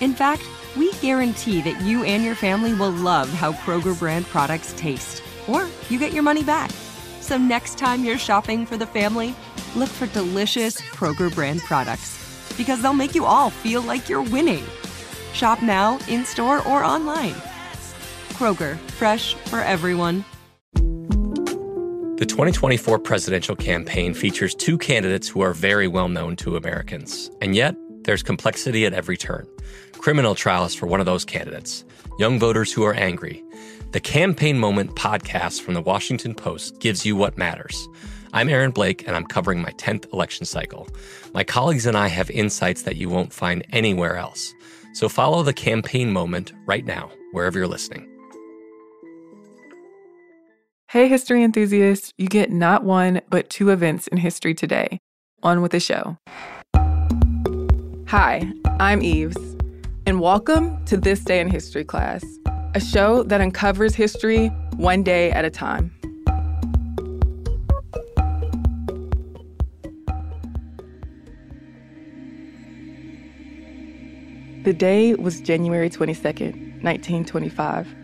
In fact, we guarantee that you and your family will love how Kroger brand products taste, or you get your money back. So next time you're shopping for the family, look for delicious Kroger brand products because they'll make you all feel like you're winning. Shop now, in store, or online. Kroger, fresh for everyone. The 2024 presidential campaign features two candidates who are very well known to Americans, and yet there's complexity at every turn. Criminal trials for one of those candidates, young voters who are angry. The Campaign Moment podcast from the Washington Post gives you what matters. I'm Aaron Blake, and I'm covering my 10th election cycle. My colleagues and I have insights that you won't find anywhere else. So follow the Campaign Moment right now, wherever you're listening. Hey, history enthusiasts, you get not one, but two events in history today. On with the show. Hi, I'm Eves, and welcome to This Day in History class, a show that uncovers history one day at a time. The day was January 22nd, 1925.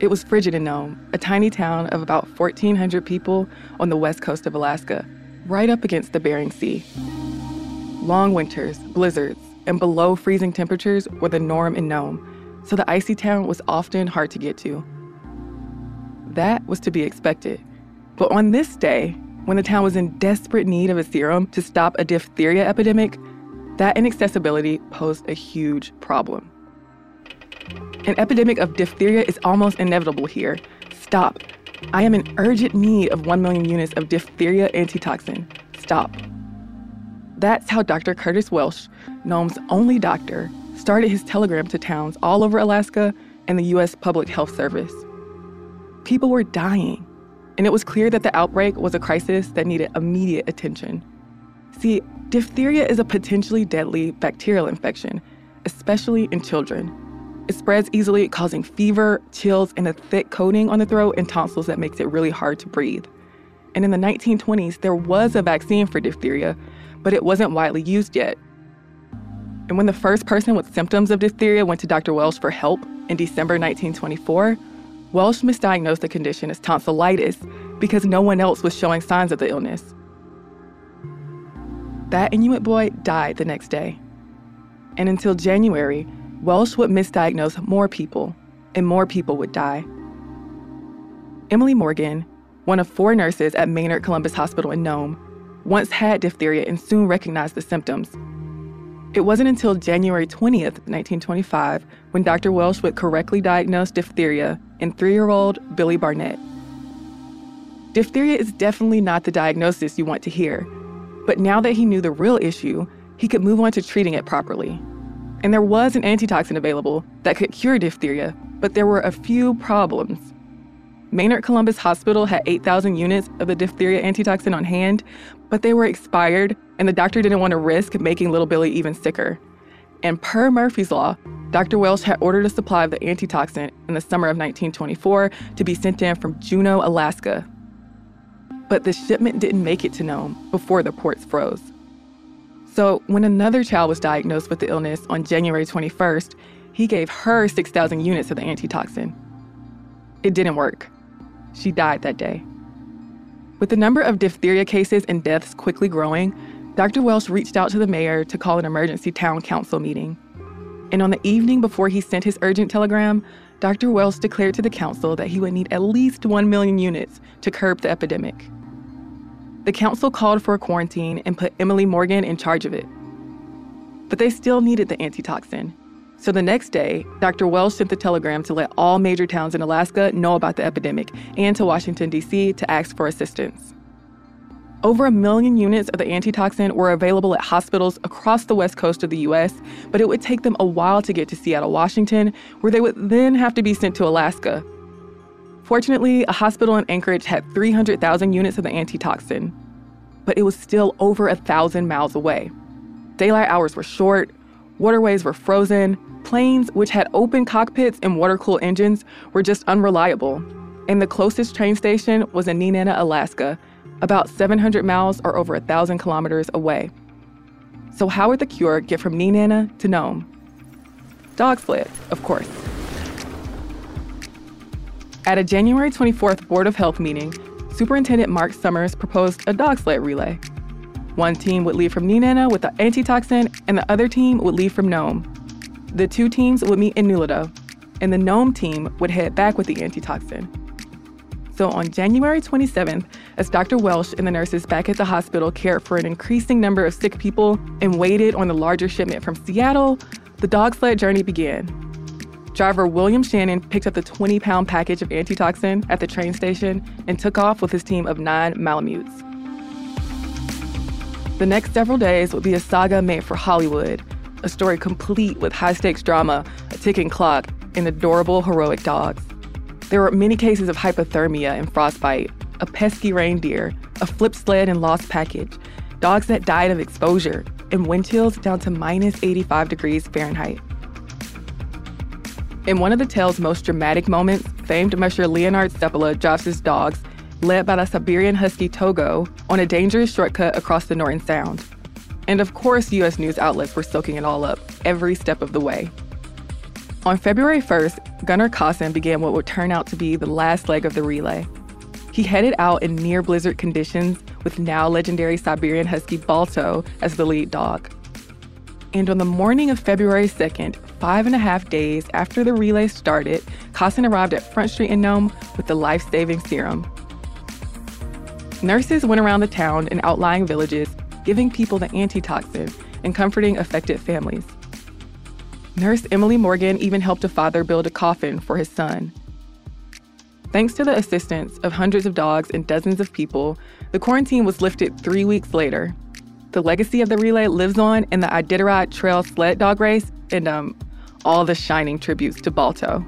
It was frigid in Nome, a tiny town of about 1,400 people on the west coast of Alaska, right up against the Bering Sea. Long winters, blizzards, and below freezing temperatures were the norm in Nome, so the icy town was often hard to get to. That was to be expected. But on this day, when the town was in desperate need of a serum to stop a diphtheria epidemic, that inaccessibility posed a huge problem. An epidemic of diphtheria is almost inevitable here. Stop. I am in urgent need of 1 million units of diphtheria antitoxin. Stop. That's how Dr. Curtis Welch, Nome's only doctor, started his telegram to towns all over Alaska and the U.S. Public Health Service. People were dying, and it was clear that the outbreak was a crisis that needed immediate attention. See, diphtheria is a potentially deadly bacterial infection, especially in children. It spreads easily, causing fever, chills, and a thick coating on the throat and tonsils that makes it really hard to breathe. And in the 1920s, there was a vaccine for diphtheria, but it wasn't widely used yet. And when the first person with symptoms of diphtheria went to Dr. Welch for help in December 1924, Welch misdiagnosed the condition as tonsillitis because no one else was showing signs of the illness. That Inuit boy died the next day. And until January, Welch would misdiagnose more people, and more people would die. Emily Morgan, one of four nurses at Maynard Columbus Hospital in Nome, once had diphtheria and soon recognized the symptoms. It wasn't until January 20th, 1925, when Dr. Welch would correctly diagnose diphtheria in three year old Billy Barnett. Diphtheria is definitely not the diagnosis you want to hear, but now that he knew the real issue, he could move on to treating it properly. And there was an antitoxin available that could cure diphtheria, but there were a few problems. Maynard Columbus Hospital had 8,000 units of the diphtheria antitoxin on hand, but they were expired, and the doctor didn't want to risk making little Billy even sicker. And per Murphy's Law, Dr. Welch had ordered a supply of the antitoxin in the summer of 1924 to be sent in from Juneau, Alaska. But the shipment didn't make it to Nome before the ports froze. So when another child was diagnosed with the illness on January 21st, he gave her 6,000 units of the antitoxin. It didn't work. She died that day. With the number of diphtheria cases and deaths quickly growing, Dr. Welch reached out to the mayor to call an emergency town council meeting. And on the evening before he sent his urgent telegram, Dr. Welch declared to the council that he would need at least 1 million units to curb the epidemic. The council called for a quarantine and put Emily Morgan in charge of it. But they still needed the antitoxin. So the next day, Dr. Welch sent the telegram to let all major towns in Alaska know about the epidemic and to Washington, D.C. to ask for assistance. Over a million units of the antitoxin were available at hospitals across the west coast of the US, but it would take them a while to get to Seattle, Washington, where they would then have to be sent to Alaska. Fortunately, a hospital in Anchorage had 300,000 units of the antitoxin, but it was still over a thousand miles away. Daylight hours were short, waterways were frozen, planes, which had open cockpits and water cooled engines, were just unreliable. And the closest train station was in Nenana, Alaska, about 700 miles or over 1,000 kilometers away. So, how would the cure get from Nenana to Nome? Dog sled, of course. At a January 24th Board of Health meeting, Superintendent Mark Summers proposed a dog sled relay. One team would leave from Nenana with the antitoxin, and the other team would leave from Nome. The two teams would meet in Nulato, and the Nome team would head back with the antitoxin. So on January 27th, as Dr. Welch and the nurses back at the hospital cared for an increasing number of sick people and waited on the larger shipment from Seattle, the dog sled journey began. Driver William Shannon picked up the 20 pound package of antitoxin at the train station and took off with his team of nine Malamutes. The next several days would be a saga made for Hollywood, a story complete with high stakes drama, a ticking clock, and adorable, heroic dogs. There were many cases of hypothermia and frostbite, a pesky reindeer, a flip sled and lost package, dogs that died of exposure, and wind chills down to minus 85 degrees Fahrenheit. In one of the tale's most dramatic moments, famed musher Leonard Seppala drops his dogs, led by the Siberian Husky Togo, on a dangerous shortcut across the Norton Sound. And of course, US news outlets were soaking it all up every step of the way. On February 1st, Gunnar Kaasen began what would turn out to be the last leg of the relay. He headed out in near blizzard conditions with now legendary Siberian Husky Balto as the lead dog. And on the morning of February 2nd, five and a half days after the relay started, Kaasen arrived at Front Street in Nome with the life saving serum. Nurses went around the town and outlying villages, giving people the antitoxin and comforting affected families. Nurse Emily Morgan even helped a father build a coffin for his son. Thanks to the assistance of hundreds of dogs and dozens of people, the quarantine was lifted three weeks later. The legacy of the relay lives on in the Iditarod Trail sled dog race and um, all the shining tributes to Balto.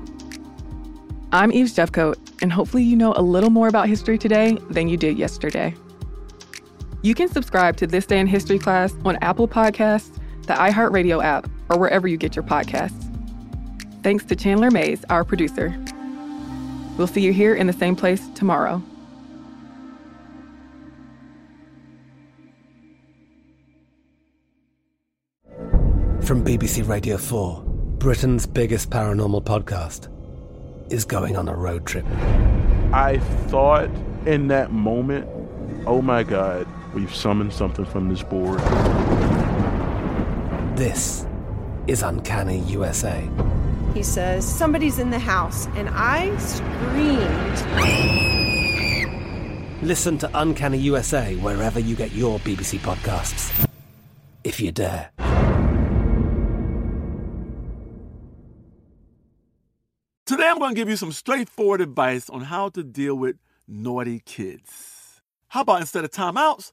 I'm Eve Jeffcoat, and hopefully you know a little more about history today than you did yesterday. You can subscribe to This Day in History class on Apple Podcasts, the iHeartRadio app, or wherever you get your podcasts. Thanks to Chandler Mayes, our producer. We'll see you here in the same place tomorrow. From BBC Radio 4, Britain's biggest paranormal podcast is going on a road trip. I thought in that moment, oh my God, we've summoned something from this board. This is Uncanny USA. He says, Somebody's in the house, and I screamed. Listen to Uncanny USA wherever you get your BBC podcasts, if you dare. Today, I'm going to give you some straightforward advice on how to deal with naughty kids. How about instead of timeouts,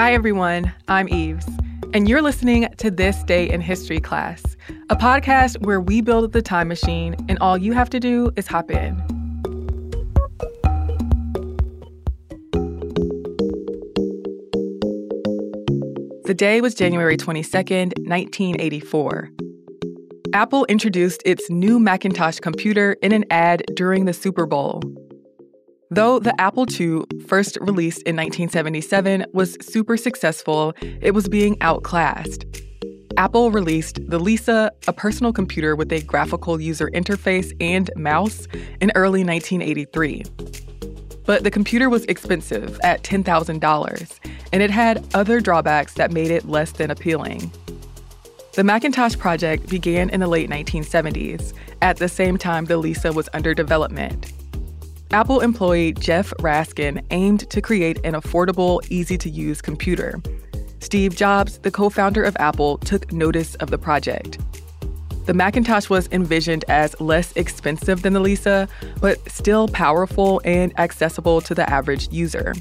Hi, everyone. I'm Eves, and you're listening to This Day in History class, a podcast where we build the time machine, and all you have to do is hop in. The day was January 22nd, 1984. Apple introduced its new Macintosh computer in an ad during the Super Bowl. Though the Apple II, first released in 1977, was super successful, it was being outclassed. Apple released the Lisa, a personal computer with a graphical user interface and mouse, in early 1983. But the computer was expensive at $10,000, and it had other drawbacks that made it less than appealing. The Macintosh project began in the late 1970s, at the same time the Lisa was under development. Apple employee Jeff Raskin aimed to create an affordable, easy to use computer. Steve Jobs, the co founder of Apple, took notice of the project. The Macintosh was envisioned as less expensive than the Lisa, but still powerful and accessible to the average user.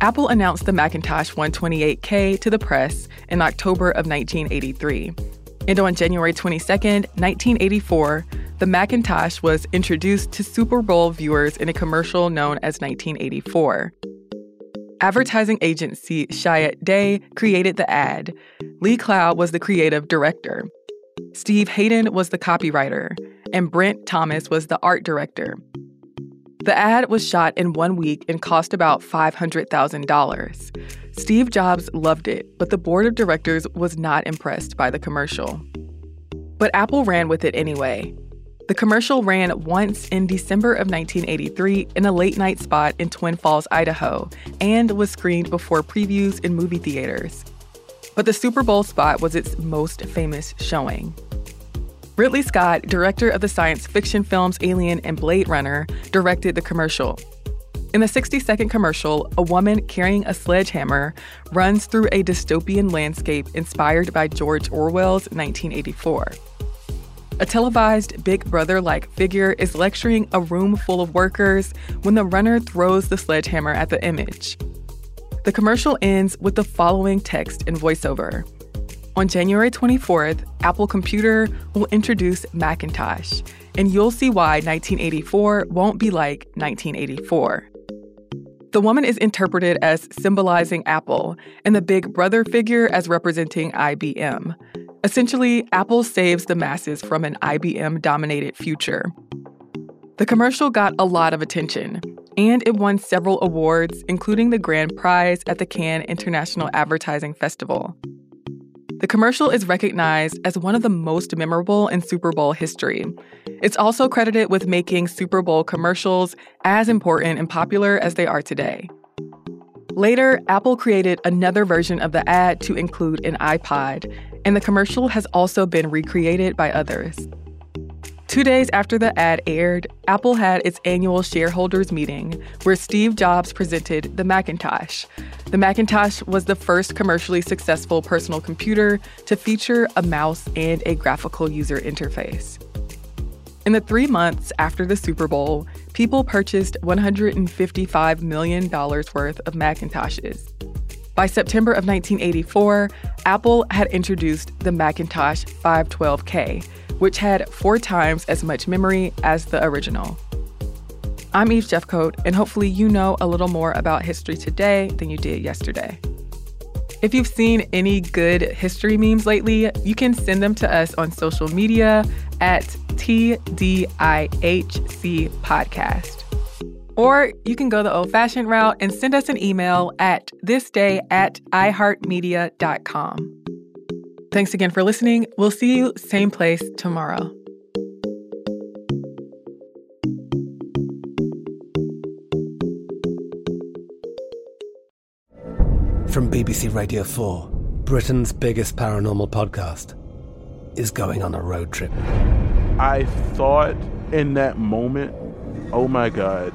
Apple announced the Macintosh 128K to the press in October of 1983. And on January 22, 1984, the Macintosh was introduced to Super Bowl viewers in a commercial known as 1984. Advertising agency Chiat Day created the ad. Lee Clow was the creative director. Steve Hayden was the copywriter, and Brent Thomas was the art director. The ad was shot in one week and cost about $500,000. Steve Jobs loved it, but the board of directors was not impressed by the commercial. But Apple ran with it anyway. The commercial ran once in December of 1983 in a late night spot in Twin Falls, Idaho, and was screened before previews in movie theaters. But the Super Bowl spot was its most famous showing. Ridley Scott, director of the science fiction films Alien and Blade Runner, directed the commercial. In the 60 second commercial, a woman carrying a sledgehammer runs through a dystopian landscape inspired by George Orwell's 1984. A televised Big Brother like figure is lecturing a room full of workers when the runner throws the sledgehammer at the image. The commercial ends with the following text and voiceover. On January 24th, Apple Computer will introduce Macintosh, and you'll see why 1984 won't be like 1984. The woman is interpreted as symbolizing Apple, and the Big Brother figure as representing IBM. Essentially, Apple saves the masses from an IBM dominated future. The commercial got a lot of attention, and it won several awards, including the grand prize at the Cannes International Advertising Festival. The commercial is recognized as one of the most memorable in Super Bowl history. It's also credited with making Super Bowl commercials as important and popular as they are today. Later, Apple created another version of the ad to include an iPod, and the commercial has also been recreated by others. Two days after the ad aired, Apple had its annual shareholders meeting where Steve Jobs presented the Macintosh. The Macintosh was the first commercially successful personal computer to feature a mouse and a graphical user interface. In the three months after the Super Bowl, people purchased $155 million worth of Macintoshes. By September of 1984, Apple had introduced the Macintosh 512K, which had four times as much memory as the original. I'm Eve Jeffcoat, and hopefully you know a little more about history today than you did yesterday. If you've seen any good history memes lately, you can send them to us on social media at TDIHC Podcast. Or you can go the old fashioned route and send us an email at thisday at iheartmedia.com. Thanks again for listening. We'll see you same place tomorrow. From BBC Radio 4, Britain's biggest paranormal podcast is going on a road trip. I thought in that moment, oh my God,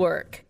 Network.